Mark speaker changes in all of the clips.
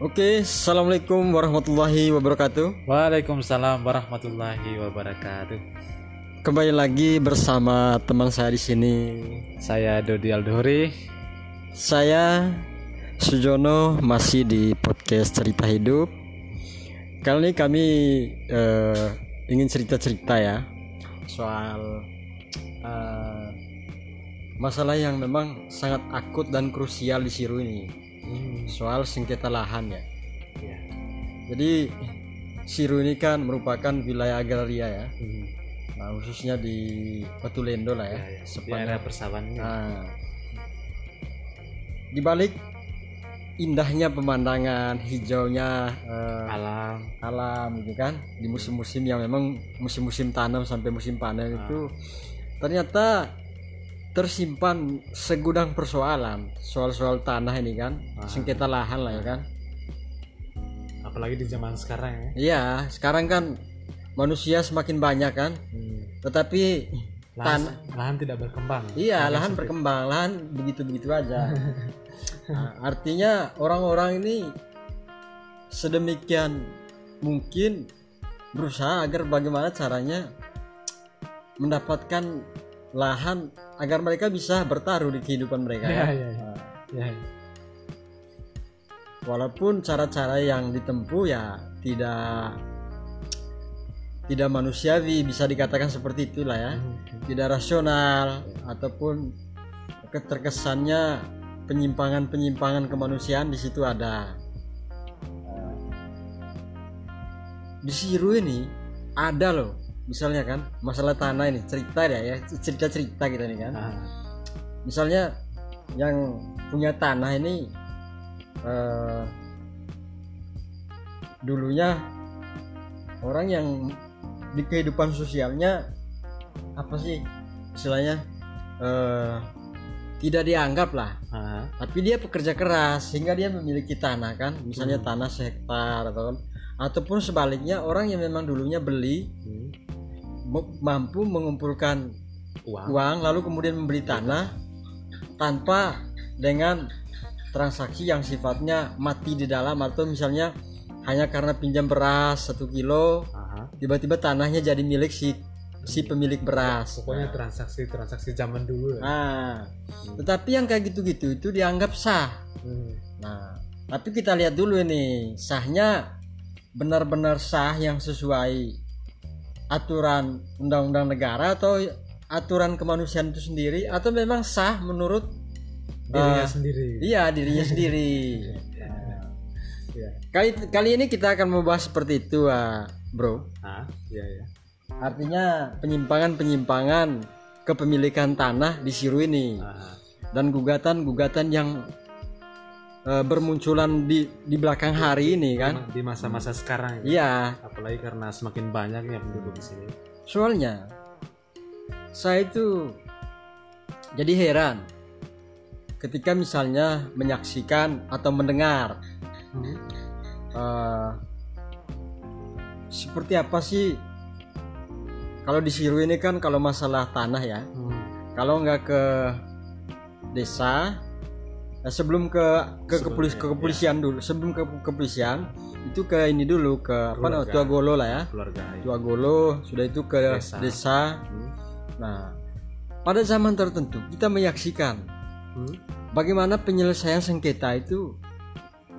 Speaker 1: Oke, assalamualaikum warahmatullahi wabarakatuh.
Speaker 2: Waalaikumsalam warahmatullahi wabarakatuh.
Speaker 1: Kembali lagi bersama teman saya di sini.
Speaker 2: Saya Dodi Aldori.
Speaker 1: Saya Sujono masih di podcast cerita hidup. Kali ini kami eh, ingin cerita-cerita ya soal eh, masalah yang memang sangat akut dan krusial di Siru ini. Soal sengketa lahan ya.
Speaker 2: Ya.
Speaker 1: Jadi Siru ini kan merupakan wilayah agraria ya. Nah, khususnya di Patulendo lah ya.
Speaker 2: Ya, ya. Di
Speaker 1: Sepanjang-
Speaker 2: area persawahan.
Speaker 1: Nah, di balik indahnya pemandangan, hijaunya eh,
Speaker 2: Alam.
Speaker 1: alam gitu kan, di musim-musim yang memang musim-musim tanam sampai musim panen itu ternyata tersimpan segudang persoalan soal-soal tanah ini kan, sengketa lahan lah ya kan.
Speaker 2: Apalagi di zaman sekarang ya.
Speaker 1: Iya, sekarang kan manusia semakin banyak kan, tetapi
Speaker 2: Lahan, lahan tidak berkembang.
Speaker 1: Iya, lahan berkembang, lahan begitu-begitu aja. Nah, artinya orang-orang ini sedemikian mungkin berusaha agar bagaimana caranya mendapatkan lahan agar mereka bisa bertaruh di kehidupan mereka.
Speaker 2: Ya,
Speaker 1: ya.
Speaker 2: ya, ya. Ya, ya.
Speaker 1: Walaupun cara-cara yang ditempuh ya tidak tidak manusiawi bisa dikatakan seperti itulah ya. tidak rasional ataupun keterkesannya penyimpangan-penyimpangan kemanusiaan di situ ada. Di Siru ini ada loh, misalnya kan masalah tanah ini cerita ya ya cerita-cerita kita nih kan.
Speaker 2: Ah,
Speaker 1: Misalnya yang punya tanah ini eh, dulunya orang yang di kehidupan sosialnya apa sih istilahnya eh, tidak dianggap lah.
Speaker 2: Ah,
Speaker 1: tapi dia pekerja keras sehingga dia memiliki tanah kan. Misalnya tanah sehektar atau ataupun sebaliknya orang yang memang dulunya beli
Speaker 2: hmm.
Speaker 1: Mampu mengumpulkan
Speaker 2: Uang.
Speaker 1: uang lalu kemudian membeli tanah tanpa dengan transaksi yang sifatnya mati di dalam atau misalnya hanya karena pinjam beras satu kilo tiba-tiba tanahnya jadi milik si si pemilik beras.
Speaker 2: Pokoknya transaksi-transaksi zaman dulu ya.
Speaker 1: Nah, tetapi yang kayak gitu-gitu itu dianggap sah.
Speaker 2: Hmm.
Speaker 1: Nah, tapi kita lihat dulu ini sahnya benar-benar sah yang sesuai aturan undang-undang negara atau aturan kemanusiaan itu sendiri atau memang sah menurut
Speaker 2: Dirinya
Speaker 1: eh,
Speaker 2: sendiri.
Speaker 1: iya dirinya sendiri.
Speaker 2: Ya.
Speaker 1: Kali kali ini kita akan membahas seperti itu, ah, Bro.
Speaker 2: Ah, ya ya.
Speaker 1: Artinya penyimpangan-penyimpangan kepemilikan tanah di Siru ini
Speaker 2: Ah,
Speaker 1: dan gugatan-gugatan yang eh, bermunculan di di belakang hari ini kan.
Speaker 2: di masa-masa sekarang ya. Apalagi karena semakin banyaknya penduduk di sini.
Speaker 1: soalnya saya itu jadi heran ketika misalnya menyaksikan atau mendengar
Speaker 2: Hmm.
Speaker 1: eh, seperti apa sih kalau di Siru ini kan kalau masalah tanah ya
Speaker 2: Hmm.
Speaker 1: kalau nggak ke desa eh, sebelum ke ke, kepolis-
Speaker 2: ya,
Speaker 1: ke kepolisian dulu sebelum ke kepolisian itu ke ini dulu ke apa namanya tua golo lah ya
Speaker 2: Keluarga. ya.
Speaker 1: tua golo sudah itu ke
Speaker 2: Desa.
Speaker 1: desa,
Speaker 2: Hmm.
Speaker 1: nah pada zaman tertentu kita menyaksikan
Speaker 2: Hmm.
Speaker 1: bagaimana penyelesaian sengketa itu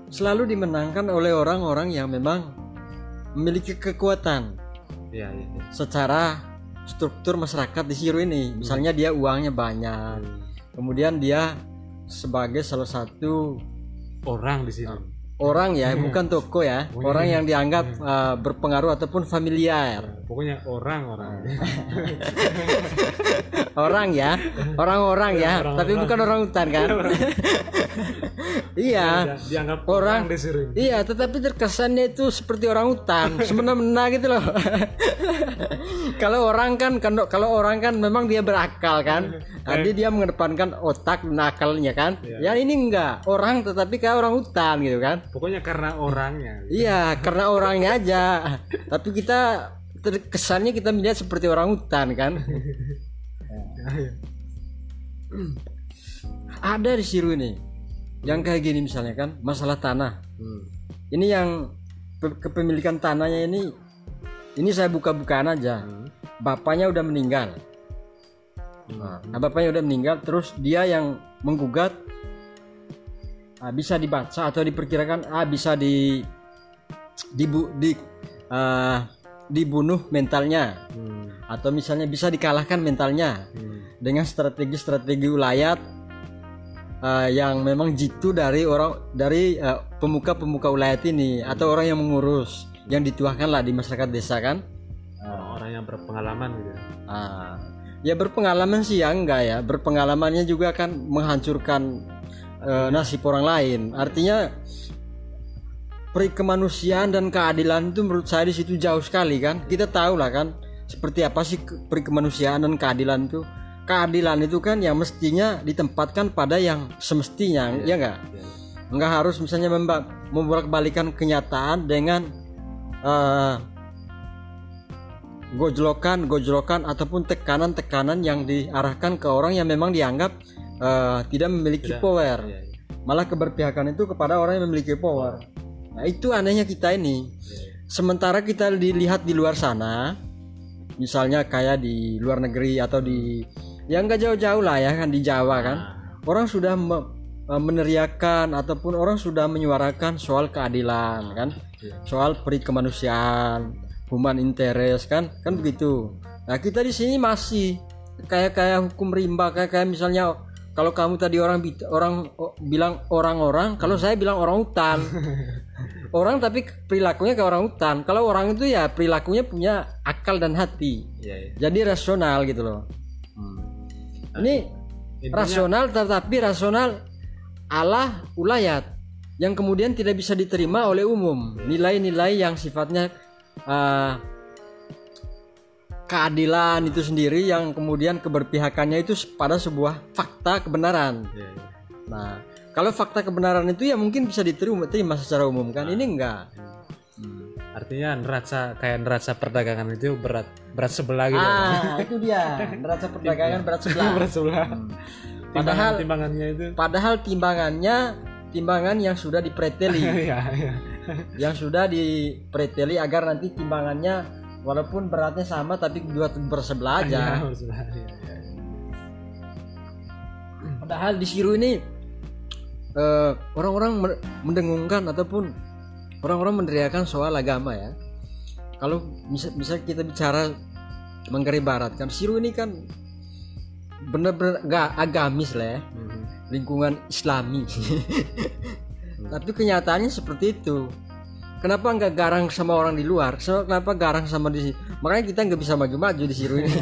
Speaker 1: selalu dimenangkan oleh orang-orang yang memang memiliki kekuatan
Speaker 2: Iya, iya, iya.
Speaker 1: secara struktur masyarakat di Siru ini misalnya dia uangnya banyak kemudian dia sebagai salah satu
Speaker 2: Orang di sini.
Speaker 1: Orang ya bukan toko ya. Orang yang dianggap uh, berpengaruh ataupun familiar.
Speaker 2: Pokoknya orang-orang.
Speaker 1: orang. Ya. Orang-orang ya.
Speaker 2: Orang-orang.
Speaker 1: tapi bukan orang hutan kan? Iya
Speaker 2: Dia- dianggap
Speaker 1: Orang-
Speaker 2: orang
Speaker 1: iya tetapi terkesannya itu seperti orang hutan semena-mena gitu loh. Kalau orang kan kalau kalau orang kan memang dia berakal kan? Jadi dia mengedepankan otak dan akalnya kan? Ya ini enggak. Orang tetapi kayak orang hutan gitu kan
Speaker 2: Pokoknya karena orangnya.
Speaker 1: Iya, karena orangnya aja. Tapi kita terkesannya kita melihat seperti orang hutan kan. Ada di Siru ini yang kayak gini misalnya kan, masalah tanah.
Speaker 2: Hmm.
Speaker 1: ini yang pe- kepemilikan tanahnya ini ini saya buka-bukaan aja
Speaker 2: Hmm.
Speaker 1: bapaknya udah meninggal
Speaker 2: Hmm.
Speaker 1: nah, bapaknya udah meninggal terus dia yang menggugat ah, bisa dibaca atau diperkirakan ah bisa di dibu, di ah, dibunuh mentalnya
Speaker 2: Hmm.
Speaker 1: atau misalnya bisa dikalahkan mentalnya
Speaker 2: Hmm.
Speaker 1: dengan strategi-strategi ulayat uh, yang memang jitu dari orang dari uh, pemuka-pemuka ulayat ini atau orang yang mengurus yang dituahkan lah di masyarakat desa kan
Speaker 2: orang yang berpengalaman gitu.
Speaker 1: Ah, ya berpengalaman sih ya enggak ya berpengalamannya juga kan menghancurkan uh, nasib orang lain. Artinya peri kemanusiaan dan keadilan itu menurut saya di situ jauh sekali kan? Kita tahu lah kan seperti apa sih ke- peri kemanusiaan dan keadilan itu. Keadilan itu kan yang mestinya ditempatkan pada yang semestinya ya enggak
Speaker 2: Ya, ya.
Speaker 1: nggak harus misalnya memba- membolak-balikan kenyataan dengan eh, gojlokan gojlokan ataupun tekanan-tekanan yang diarahkan ke orang yang memang dianggap eh, tidak memiliki
Speaker 2: Tidak.
Speaker 1: power.
Speaker 2: Ya, ya.
Speaker 1: malah keberpihakan itu kepada orang yang memiliki power. Nah itu anehnya kita ini. Sementara kita dilihat di luar sana misalnya kayak di luar negeri atau di yang nggak jauh-jauh lah ya kan di Jawa kan. Orang sudah me- eh, meneriakan ataupun orang sudah menyuarakan soal keadilan kan
Speaker 2: Iya.
Speaker 1: soal peri kemanusiaan human interest kan kan begitu. Nah kita di sini masih kayak kayak hukum rimba kayak kayak misalnya kalau kamu tadi orang orang oh, bilang orang-orang kalau saya bilang orang hutan. Orang tapi perilakunya kayak orang hutan. Kalau orang itu ya perilakunya punya akal dan hati.
Speaker 2: Iya, iya.
Speaker 1: jadi rasional gitu loh. Ini
Speaker 2: Intinya-
Speaker 1: rasional tetapi rasional ala ulayat yang kemudian tidak bisa diterima oleh umum. Nilai-nilai yang sifatnya uh, keadilan itu sendiri yang kemudian keberpihakannya itu pada sebuah fakta kebenaran
Speaker 2: Iya, iya.
Speaker 1: nah kalau fakta kebenaran itu ya mungkin bisa diterima terima secara umum kan ini enggak
Speaker 2: Artinya neraca kayak neraca perdagangan itu berat berat sebelah gitu.
Speaker 1: ah itu dia neraca perdagangan berat sebelah
Speaker 2: berat sebelah.
Speaker 1: Padahal-
Speaker 2: Timbangan- timbangannya itu.
Speaker 1: padahal timbangannya timbangan yang sudah dipreteli
Speaker 2: Iya, iya.
Speaker 1: yang sudah dipreteli agar nanti timbangannya walaupun beratnya sama tapi dua bersebelah aja.
Speaker 2: Iya, bersebelah. Iya, iya.
Speaker 1: Padahal di Siru ini eh, orang-orang men- mendengungkan ataupun orang-orang meneriakan soal agama ya. Kalau bisa bisa kita bicara Manggarai Barat kan Siru ini kan benar-benar nggak agamis lah ya
Speaker 2: Mhm.
Speaker 1: lingkungan Islami. Tapi kenyataannya seperti itu. Kenapa nggak garang sama orang di luar? So, kenapa garang sama di sini? Makanya kita nggak bisa maju-maju di Siru ini.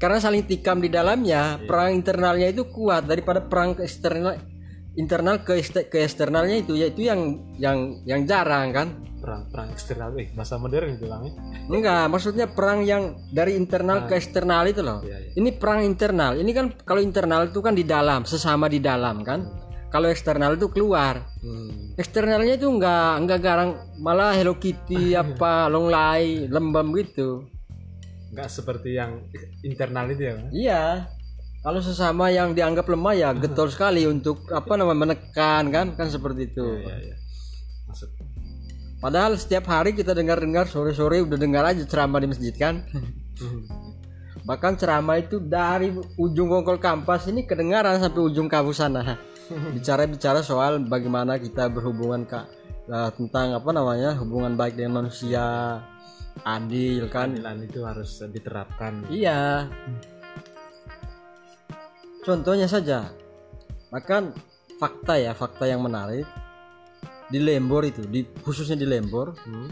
Speaker 1: Karena saling tikam di dalamnya, perang internalnya itu kuat daripada perang eksternal internal ke ke eksternalnya itu yaitu yang yang yang jarang kan?
Speaker 2: Perang perang eksternal. Eh, bahasa modern itu bilangnya.
Speaker 1: Enggak, maksudnya perang yang dari internal ke eksternal itu loh.
Speaker 2: Iya, iya.
Speaker 1: Ini perang internal. Ini kan kalau internal itu kan di dalam, sesama di dalam kan. Kalau eksternal itu keluar.
Speaker 2: Hmm.
Speaker 1: Eksternalnya itu enggak enggak garang, malah Hello Kitty apa longlai, lembam gitu.
Speaker 2: Nggak seperti yang internal itu ya?
Speaker 1: Iya. Kalau sesama yang dianggap lemah ya getol sekali untuk apa namanya menekan kan kan seperti itu.
Speaker 2: Iya, iya. Masuk.
Speaker 1: Padahal setiap hari kita dengar-dengar sore-sore udah dengar aja ceramah di masjid kan. Bahkan ceramah itu dari ujung kongkol kampas ini kedengaran sampai ujung kampus sana. Bicara-bicara soal bagaimana kita berhubungan kak tentang apa namanya hubungan baik dengan manusia, adil kan.
Speaker 2: Keadilan itu harus diterapkan.
Speaker 1: Iya. Contohnya saja, bahkan fakta ya fakta yang menarik di Lembor itu, di khususnya di Lembor,
Speaker 2: Hmm.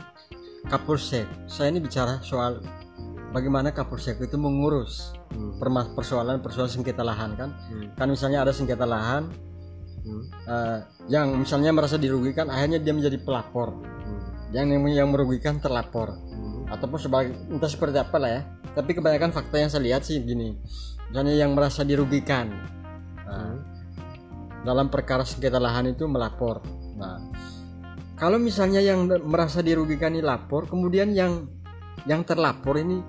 Speaker 1: Kapolsek. Saya ini bicara soal bagaimana Kapolsek itu mengurus
Speaker 2: Hmm.
Speaker 1: perma- persoalan-persoalan sengketa lahan kan.
Speaker 2: Hmm.
Speaker 1: Kan misalnya ada sengketa lahan
Speaker 2: Hmm.
Speaker 1: eh, yang misalnya merasa dirugikan, akhirnya dia menjadi pelapor.
Speaker 2: Hmm.
Speaker 1: Yang yang merugikan terlapor.
Speaker 2: Hmm.
Speaker 1: ataupun sebagai entah seperti apa lah ya tapi kebanyakan fakta yang saya lihat sih gini misalnya yang merasa dirugikan nah, dalam perkara sengketa lahan itu melapor nah kalau misalnya yang merasa dirugikan ini lapor kemudian yang yang terlapor ini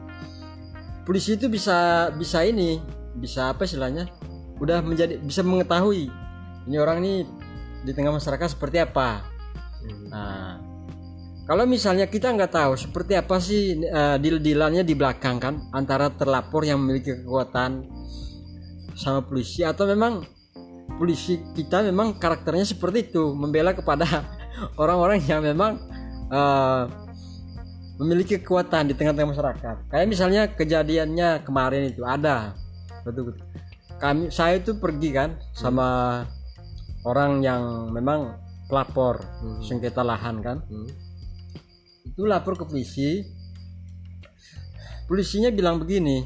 Speaker 1: polisi itu bisa bisa ini bisa apa istilahnya udah menjadi bisa mengetahui ini orang ini di tengah masyarakat seperti apa
Speaker 2: Hmm.
Speaker 1: nah kalau misalnya kita nggak tahu seperti apa sih uh, deal-dealannya di belakang kan antara terlapor yang memiliki kekuatan sama polisi atau memang polisi kita memang karakternya seperti itu membela kepada orang-orang yang memang uh, memiliki kekuatan di tengah-tengah masyarakat. Kayak misalnya kejadiannya kemarin itu ada betul betul. Kami saya itu pergi kan sama orang yang memang pelapor
Speaker 2: Hmm.
Speaker 1: sengketa lahan kan.
Speaker 2: Hmm.
Speaker 1: Itu lapor ke polisi. Polisinya bilang begini,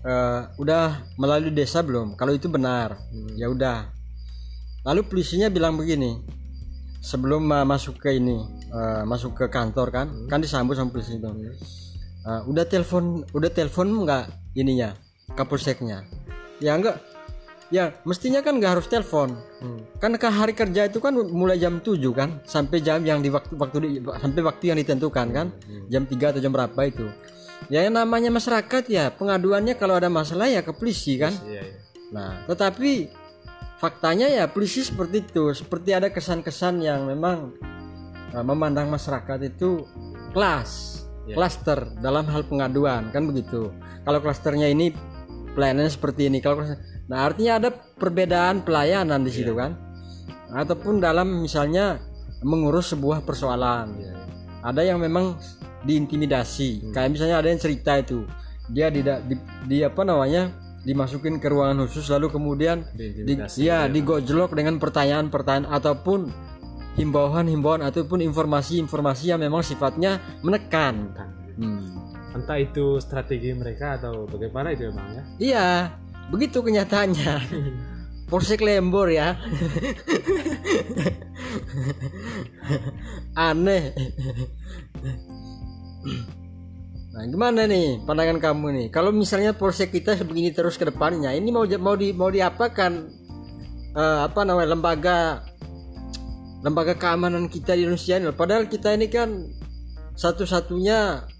Speaker 1: "Eh, udah melalui desa belum? Kalau itu benar,
Speaker 2: Hmm.
Speaker 1: ya udah. Lalu polisinya bilang begini, sebelum uh, masuk ke ini, uh, masuk ke kantor kan, kan disambut sama polisi itu. Uh, udah telepon, udah telepon nggak ininya, kapolseknya? Ya enggak. Ya mestinya kan nggak harus telepon.
Speaker 2: Hmm.
Speaker 1: Kan ke hari kerja itu kan mulai jam 7 kan, sampai jam yang di waktu waktu di, sampai waktu yang ditentukan kan, jam 3 atau jam berapa itu. Ya yang namanya masyarakat ya pengaduannya kalau ada masalah ya ke polisi kan.
Speaker 2: Iya, iya.
Speaker 1: Nah, tetapi faktanya ya polisi seperti itu, seperti ada kesan-kesan yang memang uh, memandang masyarakat itu kelas,
Speaker 2: Ya.
Speaker 1: klaster dalam hal pengaduan kan begitu. Kalau klasternya ini pelayanannya seperti ini, kalau klaster- nah artinya ada perbedaan pelayanan di situ kan, ataupun dalam misalnya mengurus sebuah persoalan.
Speaker 2: Iya, iya.
Speaker 1: Ada yang memang diintimidasi, kayak misalnya ada yang cerita itu dia tidak di, di apa namanya dimasukin ke ruangan khusus lalu kemudian di,
Speaker 2: Diintimidasi,
Speaker 1: ya digojlok dengan pertanyaan-pertanyaan ataupun himbauan-himbauan ataupun informasi-informasi yang memang sifatnya menekan.
Speaker 2: Kan.
Speaker 1: Hmm.
Speaker 2: Entah itu strategi mereka atau bagaimana itu emang ya.
Speaker 1: Iya, begitu kenyataannya. Polsek Lembor ya. Aneh. Nah, gimana nih pandangan kamu nih? Kalau misalnya polsek kita begini terus ke depannya, ini mau mau di mau diapakan eh, apa namanya lembaga lembaga keamanan kita di Indonesia ini? Padahal kita ini kan satu-satunya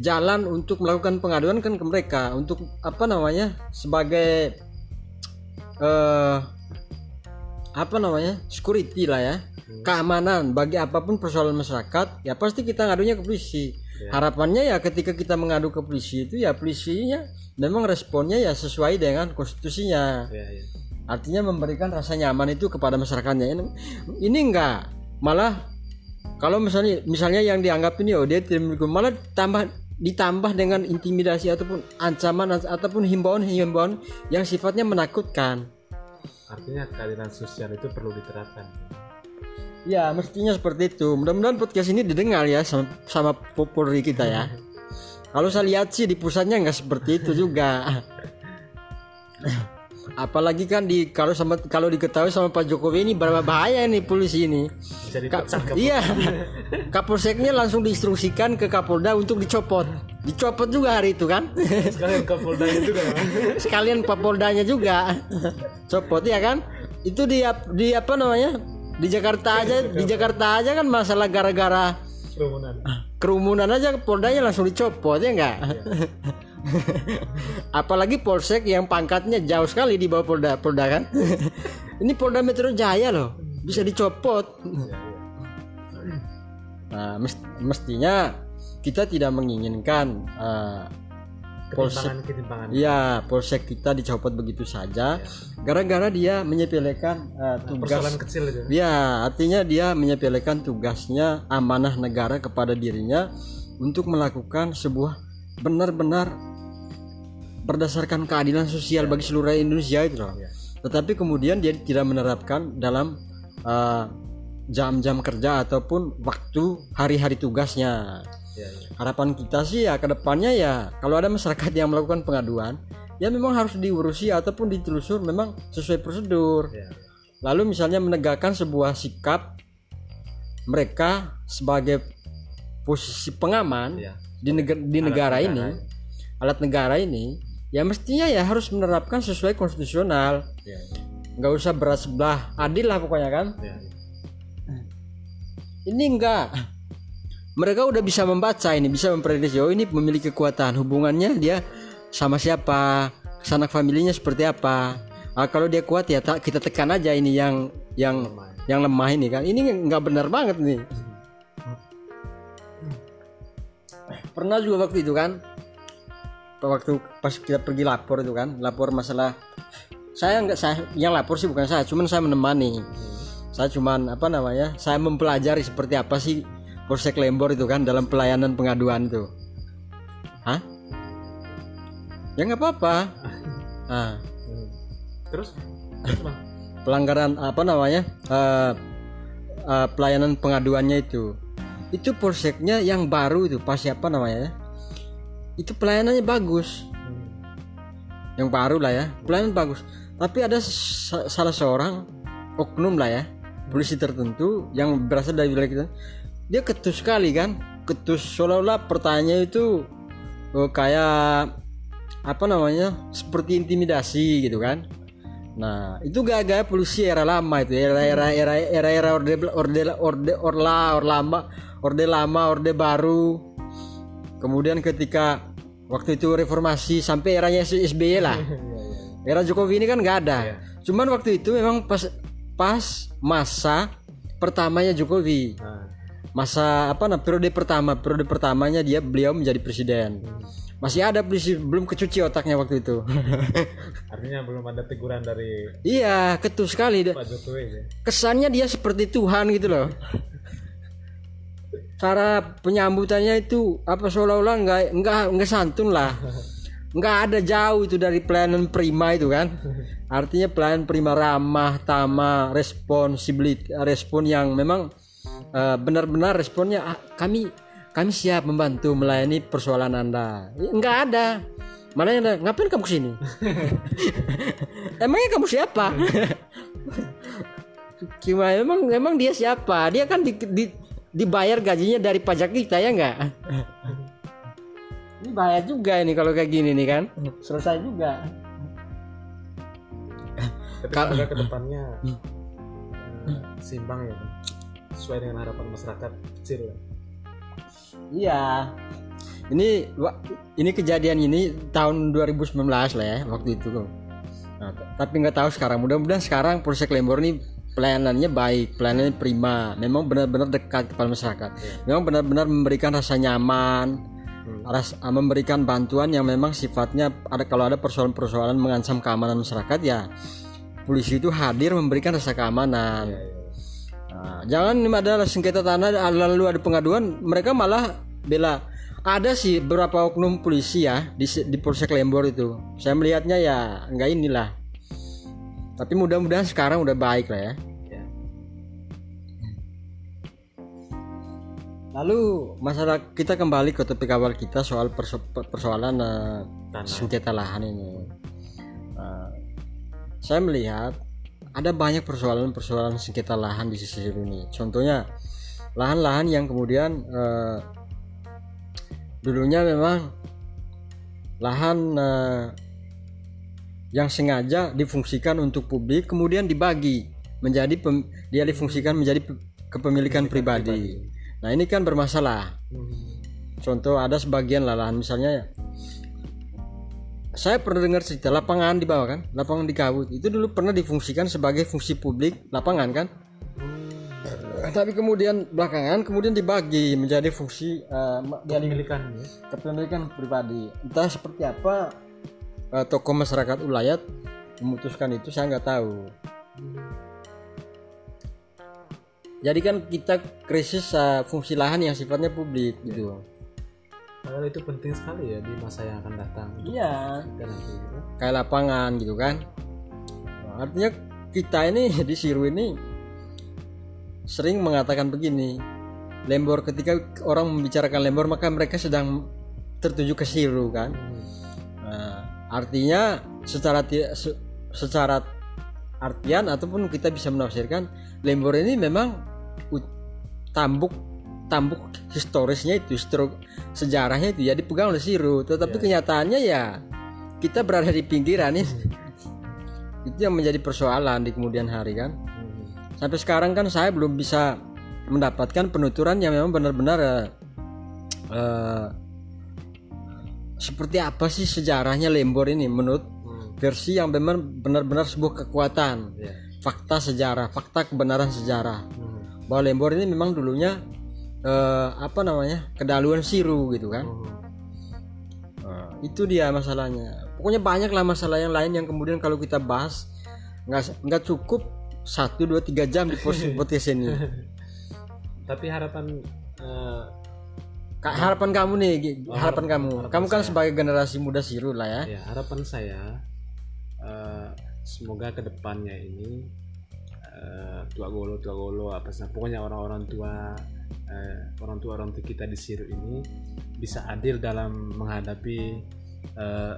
Speaker 1: jalan untuk melakukan pengaduan kan ke mereka. Untuk apa namanya? Sebagai eh apa namanya? Security lah ya. Keamanan bagi apa pun persoalan masyarakat ya pasti kita ngadunya ke polisi. Harapannya ya ketika kita mengadu ke polisi itu ya polisinya memang responnya ya sesuai dengan konstitusinya.
Speaker 2: Iya, iya.
Speaker 1: artinya memberikan rasa nyaman itu kepada masyarakatnya. Ini, ini enggak. Malah kalau misalnya misalnya yang dianggap ini oh dia tidak memiliki malah tambah ditambah dengan intimidasi ataupun ancaman ataupun himbauan-himbauan yang sifatnya menakutkan.
Speaker 2: Artinya keadilan sosial itu perlu diterapkan.
Speaker 1: ya mestinya seperti itu. Mudah-mudahan podcast ini didengar ya sama, sama Polri kita ya. Kalau saya lihat sih di pusatnya nggak seperti itu juga apalagi kan di kalau sama kalau diketahui sama Pak Jokowi ini berapa bahaya nih polisi ini. Ka-
Speaker 2: ke
Speaker 1: iya. Kapolseknya langsung diinstruksikan ke Kapolda untuk dicopot. Dicopot juga hari itu kan?
Speaker 2: Sekalian ke Polda itu kan.
Speaker 1: sekalian Papoldanya juga. Copot ya kan? Itu di di apa namanya? Di Jakarta aja di Jakarta aja kan masalah gara-gara
Speaker 2: Kerumunan.
Speaker 1: kerumunan aja Poldanya langsung dicopot ya enggak apalagi Polsek yang pangkatnya jauh sekali di bawah Polda Polda kan ini Polda Metro Jaya loh bisa dicopot
Speaker 2: Iya, iya.
Speaker 1: Nah, mes- mestinya kita tidak menginginkan uh, polsek
Speaker 2: Ketimpangan-ketimpangan.
Speaker 1: ya polsek kita dicopot begitu saja gara-gara dia menyepelekan uh, tugas
Speaker 2: Persoalan kecil itu.
Speaker 1: ya artinya dia menyepelekan tugasnya amanah negara kepada dirinya untuk melakukan sebuah benar-benar berdasarkan keadilan sosial bagi seluruh Indonesia itu loh
Speaker 2: Ya.
Speaker 1: tetapi kemudian dia tidak menerapkan dalam uh, jam-jam kerja ataupun waktu hari-hari tugasnya
Speaker 2: Ya, ya.
Speaker 1: harapan kita sih ya ke depannya ya kalau ada masyarakat yang melakukan pengaduan ya memang harus diurusi ataupun ditelusur memang sesuai prosedur lalu misalnya menegakkan sebuah sikap mereka sebagai posisi pengaman
Speaker 2: Ya.
Speaker 1: di, neg- di negara ini alat negara ini ya mestinya ya harus menerapkan sesuai konstitusional.
Speaker 2: Ya.
Speaker 1: nggak usah berat sebelah adil lah pokoknya kan.
Speaker 2: Ya. ya.
Speaker 1: ini enggak mereka udah bisa membaca ini bisa memprediksi oh ini memiliki kekuatan. Hubungannya dia sama siapa? Sanak familinya seperti apa? Ah, kalau dia kuat ya tak kita tekan aja ini yang yang
Speaker 2: Lemah.
Speaker 1: yang lemah ini kan. Ini nggak benar banget nih. Pernah juga waktu itu kan waktu pas kita pergi lapor itu kan lapor masalah saya nggak saya yang lapor sih bukan saya cuman saya menemani saya cuman apa namanya saya mempelajari seperti apa sih Polsek Lembor itu kan dalam pelayanan pengaduan itu hah ya nggak apa-apa nah.
Speaker 2: Terus?
Speaker 1: Pelanggaran apa namanya eh, eh, pelayanan pengaduannya itu itu polseknya yang baru itu pas siapa namanya ya? Itu pelayanannya bagus.
Speaker 2: Hmm.
Speaker 1: yang baru lah ya. Pelayanan bagus. Tapi ada sa- salah seorang oknum lah ya. Polisi tertentu yang berasal dari wilayah kita. Dia ketus sekali kan. Ketus seolah-olah pertanyaannya itu eh, kayak apa namanya seperti intimidasi gitu kan. Nah itu gaya-gaya polisi era lama itu era era era era era orde orde orde orla orde lama orde lama orde baru kemudian ketika waktu itu reformasi sampai eranya SBY lah. Era Jokowi ini kan nggak ada. Cuman waktu itu memang pas pas masa pertamanya Jokowi.
Speaker 2: Nah,
Speaker 1: masa apa nah periode pertama periode pertamanya dia beliau menjadi presiden. Masih ada belum kecuci otaknya waktu itu.
Speaker 2: Artinya belum ada teguran dari
Speaker 1: iya ketus sekali
Speaker 2: Pak Jokowi ya.
Speaker 1: kesannya dia seperti Tuhan gitu loh cara penyambutannya itu apa seolah-olah nggak nggak nggak santun lah. Nggak ada jauh itu dari pelayanan prima itu kan. Artinya pelayanan prima ramah tamah responsibility respon yang memang eh, benar-benar responnya "Ah, kami kami siap membantu melayani persoalan anda. Nggak ada. Mana yang ada ngapain kamu ke sini? Emangnya kamu siapa? Gimana emang emang dia siapa? Dia kan di, di- dibayar gajinya dari pajak kita ya enggak? Ini bahaya juga ini kalau kayak gini nih kan. Selesai juga.
Speaker 2: tapi
Speaker 1: Kal-
Speaker 2: semoga ke depannya eh, seimbang ya Bang. sesuai dengan harapan masyarakat kecil ya.
Speaker 1: Iya. Ini ini kejadian ini tahun 2019 lah ya waktu itu. Nah, tapi nggak tahu sekarang. Mudah-mudahan sekarang Polsek Lembor ini pelayanannya baik, pelayanannya prima. Memang benar-benar dekat kepada masyarakat. Memang benar-benar memberikan rasa nyaman, ras- ah, memberikan bantuan yang memang sifatnya ada kalau ada persoalan-persoalan mengancam keamanan masyarakat ya polisi itu hadir memberikan rasa keamanan. Nah, jangan ada sengketa tanah lalu ada pengaduan mereka malah bela ada sih beberapa oknum polisi ya di, di Polsek Lembor itu saya melihatnya ya nggak inilah tapi mudah-mudahan sekarang udah baik lah ya
Speaker 2: Ya.
Speaker 1: lalu masalah kita kembali ke topik awal kita soal perso- persoalan
Speaker 2: Tanah.
Speaker 1: sengketa lahan ini Nah, saya melihat ada banyak persoalan-persoalan sengketa lahan di sisi ini. Contohnya lahan-lahan yang kemudian eh, dulunya memang lahan eh, yang sengaja difungsikan untuk publik kemudian dibagi menjadi pem- dia difungsikan menjadi pe- kepemilikan pribadi. Nah ini kan bermasalah.
Speaker 2: Hmm.
Speaker 1: Contoh ada sebagian lah lahan misalnya saya pernah dengar cerita lapangan di bawah kan, lapangan di Kawut itu dulu pernah difungsikan sebagai fungsi publik lapangan kan. Tapi kemudian belakangan kemudian dibagi menjadi fungsi ma-
Speaker 2: Kepemilikan ya.
Speaker 1: kepemilikan pribadi. Entah seperti apa eh, tokoh masyarakat ulayat memutuskan itu saya nggak tahu. Jadi kan kita krisis eh, fungsi lahan yang sifatnya publik gitu.
Speaker 2: Padahal itu penting sekali ya di masa yang akan datang.
Speaker 1: Iya.
Speaker 2: gitu.
Speaker 1: kayak lapangan gitu kan Nah, artinya kita ini di Siru ini sering mengatakan begini lembor ketika orang membicarakan lembor maka mereka sedang tertuju ke Siru kan Nah, artinya secara secara artian ataupun kita bisa menafsirkan lembor ini memang tambuk tambuk historisnya itu struk sejarahnya itu ya dipegang oleh Siru. Tetapi kenyataannya ya kita berada di pinggiran ini. Itu yang menjadi persoalan di kemudian hari kan?
Speaker 2: Hmm.
Speaker 1: sampai sekarang kan saya belum bisa mendapatkan penuturan yang memang benar-benar eh, eh, seperti apa sih sejarahnya Lembor ini menurut
Speaker 2: Hmm.
Speaker 1: versi yang benar benar-benar sebuah kekuatan
Speaker 2: ya
Speaker 1: fakta sejarah fakta kebenaran sejarah
Speaker 2: Hmm.
Speaker 1: bahwa Lembor ini memang dulunya eh, apa namanya kedaluan Siru gitu kan
Speaker 2: Hmm.
Speaker 1: Nah, itu dia masalahnya pokoknya banyak lah masalah yang lain yang kemudian kalau kita bahas nggak nggak cukup satu dua tiga jam di podcast ini
Speaker 2: tapi harapan eh,
Speaker 1: harapan kamu nih Gi.
Speaker 2: Oh,
Speaker 1: harapan kamu
Speaker 2: harapan
Speaker 1: kamu kan
Speaker 2: saya.
Speaker 1: sebagai generasi muda Siru lah ya
Speaker 2: ya harapan saya eh, semoga ke depannya ini eh, tua golo tua golo apa sih pokoknya orang-orang tua eh, orang tua orang tua kita di Siru ini bisa adil dalam menghadapi eh,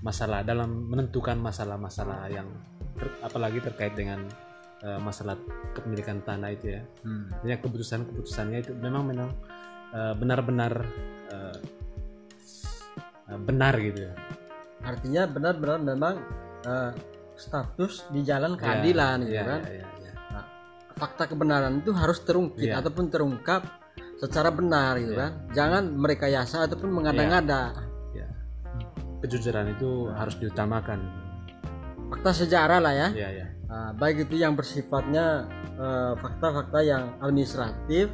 Speaker 2: masalah dalam menentukan masalah-masalah yang ter- apalagi terkait dengan eh, masalah kepemilikan tanah itu ya
Speaker 1: Hmm.
Speaker 2: Artinya keputusan-keputusannya itu memang memang benar-benar eh, eh, benar gitu ya.
Speaker 1: artinya benar-benar memang eh, status di jalan keadilan gitu
Speaker 2: ya,
Speaker 1: kan
Speaker 2: ya, ya, ya.
Speaker 1: fakta kebenaran itu harus terungkit
Speaker 2: Iya.
Speaker 1: ataupun terungkap secara benar gitu
Speaker 2: Iya.
Speaker 1: kan jangan merekayasa ataupun mengada-ngada
Speaker 2: Ya. Kejujuran itu harus diutamakan.
Speaker 1: fakta sejarah lah ya
Speaker 2: Ya, ya.
Speaker 1: Nah, baik itu yang bersifatnya eh, fakta-fakta yang administratif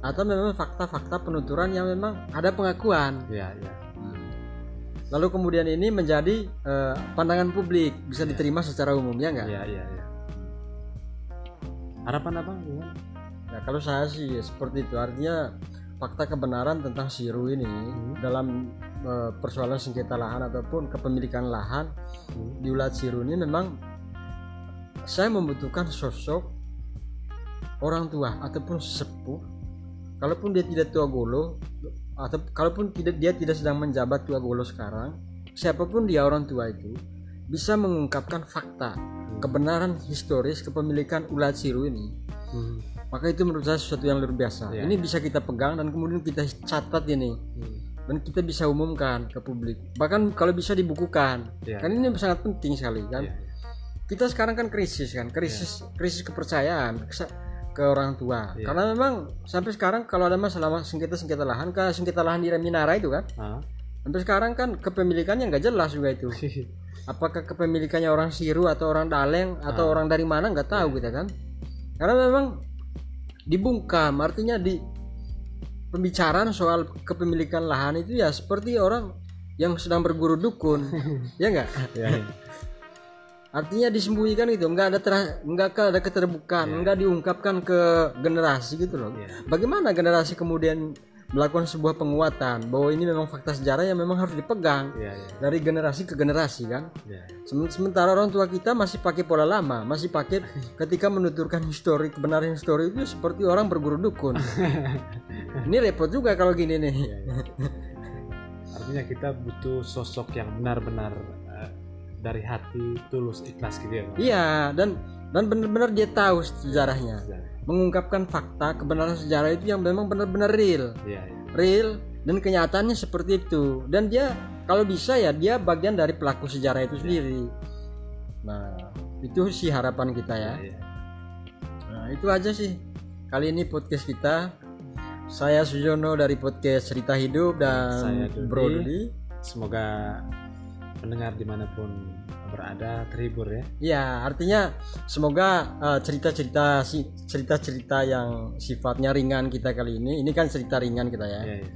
Speaker 1: atau memang fakta-fakta penuturan yang memang ada pengakuan
Speaker 2: Ya, ya.
Speaker 1: lalu kemudian ini menjadi eh, pandangan publik bisa
Speaker 2: Iya.
Speaker 1: diterima secara umum ya enggak
Speaker 2: Ya, ya, ya. Harapan apa? Gimana?
Speaker 1: Nah, kalau saya sih seperti itu artinya fakta kebenaran tentang Siru ini dalam eh, persoalan sengketa lahan ataupun kepemilikan lahan
Speaker 2: Hmm.
Speaker 1: di Ulat Siru ini memang saya membutuhkan sosok orang tua ataupun sesepuh kalaupun dia tidak tua golo atau kalaupun tidak dia tidak sedang menjabat tua golo sekarang siapa pun dia orang tua itu bisa mengungkapkan fakta kebenaran historis kepemilikan Ulat Siru ini.
Speaker 2: Hmm.
Speaker 1: maka itu menurut saya sesuatu yang luar biasa.
Speaker 2: Iya,
Speaker 1: ini bisa kita pegang dan kemudian kita catat ini.
Speaker 2: Hmm.
Speaker 1: dan kita bisa umumkan ke publik. Bahkan kalau bisa dibukukan.
Speaker 2: Iya.
Speaker 1: kan ini sangat penting sekali kan?
Speaker 2: Ya,
Speaker 1: kita sekarang kan krisis kan? Krisis krisis kepercayaan ke, orang tua
Speaker 2: Iya.
Speaker 1: karena memang sampai sekarang kalau ada masalah sengketa sengketa lahan ke sengketa lahan di Minara itu kan
Speaker 2: Ah.
Speaker 1: sampai sekarang kan kepemilikannya nggak jelas juga itu apakah kepemilikannya orang Siru atau orang Daleng atau
Speaker 2: Ah.
Speaker 1: orang dari mana nggak tahu kita kan karena memang dibungkam artinya di pembicaraan soal kepemilikan lahan itu ya seperti orang yang sedang berguru dukun ya enggak
Speaker 2: Ya, ya.
Speaker 1: Artinya disembunyikan itu nggak ada ter- nggak ada keterbukaan nggak diungkapkan ke generasi gitu loh
Speaker 2: Iya.
Speaker 1: bagaimana generasi kemudian melakukan sebuah penguatan bahwa ini memang fakta sejarah yang memang harus dipegang
Speaker 2: Ya, ya.
Speaker 1: dari generasi ke generasi kan
Speaker 2: Ya.
Speaker 1: Sem- sementara orang tua kita masih pakai pola lama masih pakai ketika menuturkan histori kebenaran histori itu seperti orang berguru dukun ini repot juga kalau gini nih
Speaker 2: Ya, ya. Artinya kita butuh sosok yang benar-benar dari hati tulus ikhlas gitu ya.
Speaker 1: Iya dan dan benar-benar dia tahu sejarahnya.
Speaker 2: Ya,
Speaker 1: mengungkapkan fakta kebenaran sejarah itu yang memang benar-benar real.
Speaker 2: Ya, ya.
Speaker 1: real dan kenyataannya seperti itu. Dan dia kalau bisa ya dia bagian dari pelaku sejarah itu sendiri. Nah itu sih harapan kita ya.
Speaker 2: Ya, ya.
Speaker 1: nah itu aja sih kali ini podcast kita. Saya Sujono dari podcast cerita hidup dan
Speaker 2: Saya.
Speaker 1: Bro Dudi
Speaker 2: Semoga pendengar di mana pun berada terhibur ya.
Speaker 1: ya artinya semoga eh, cerita-cerita si cerita-cerita yang sifatnya ringan kita kali ini ini kan cerita ringan kita ya
Speaker 2: Ya, ya.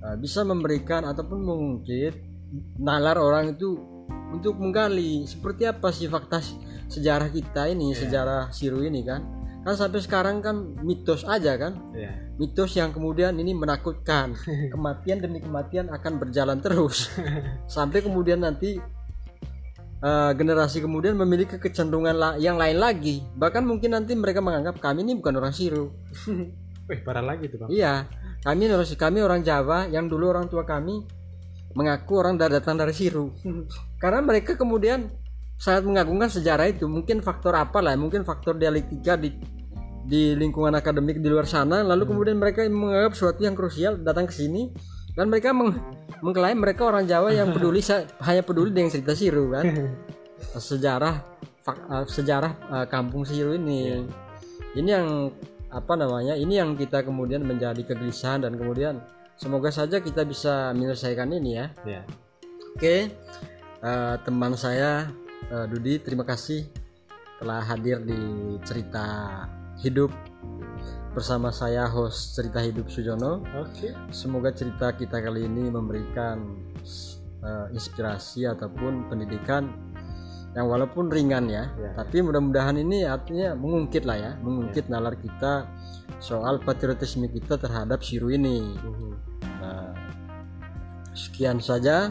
Speaker 1: Uh, bisa memberikan ataupun mengungkit nalar orang itu untuk menggali seperti apa sih fakta se- sejarah kita ini sejarah Siru ini kan kan sampai sekarang kan mitos aja kan
Speaker 2: Ya.
Speaker 1: mitos yang kemudian ini menakutkan kematian demi kematian akan berjalan terus sampai kemudian nanti uh, generasi kemudian memiliki kecenderungan la- yang lain lagi bahkan mungkin nanti mereka menganggap kami ini bukan orang Siru
Speaker 2: Wih, parah lagi tuh, Bang.
Speaker 1: Iya, kami orang kami orang Jawa yang dulu orang tua kami mengaku orang da- datang dari Siru. Karena mereka kemudian sangat mengagungkan sejarah itu. Mungkin faktor apa lah? Mungkin faktor dialektika di di lingkungan akademik di luar sana. Lalu kemudian mereka menganggap sesuatu yang krusial datang ke sini dan mereka meng mengklaim mereka orang Jawa yang peduli hanya peduli dengan cerita Siru kan. Sejarah fak- eh, sejarah eh, kampung Siru ini. Ini yang apa namanya ini yang kita kemudian menjadi kegelisahan dan kemudian semoga saja kita bisa menyelesaikan ini ya
Speaker 2: Ya.
Speaker 1: oke eh, teman saya eh, Dudi terima kasih telah hadir di cerita hidup bersama saya host cerita hidup Sujono
Speaker 2: Oke.
Speaker 1: semoga cerita kita kali ini memberikan eh, inspirasi ataupun pendidikan yang walaupun ringan ya,
Speaker 2: Ya.
Speaker 1: tapi mudah-mudahan ini artinya mengungkit lah ya mengungkit nalar kita soal patriotisme kita terhadap Siru ini
Speaker 2: Mhm.
Speaker 1: Nah, sekian saja.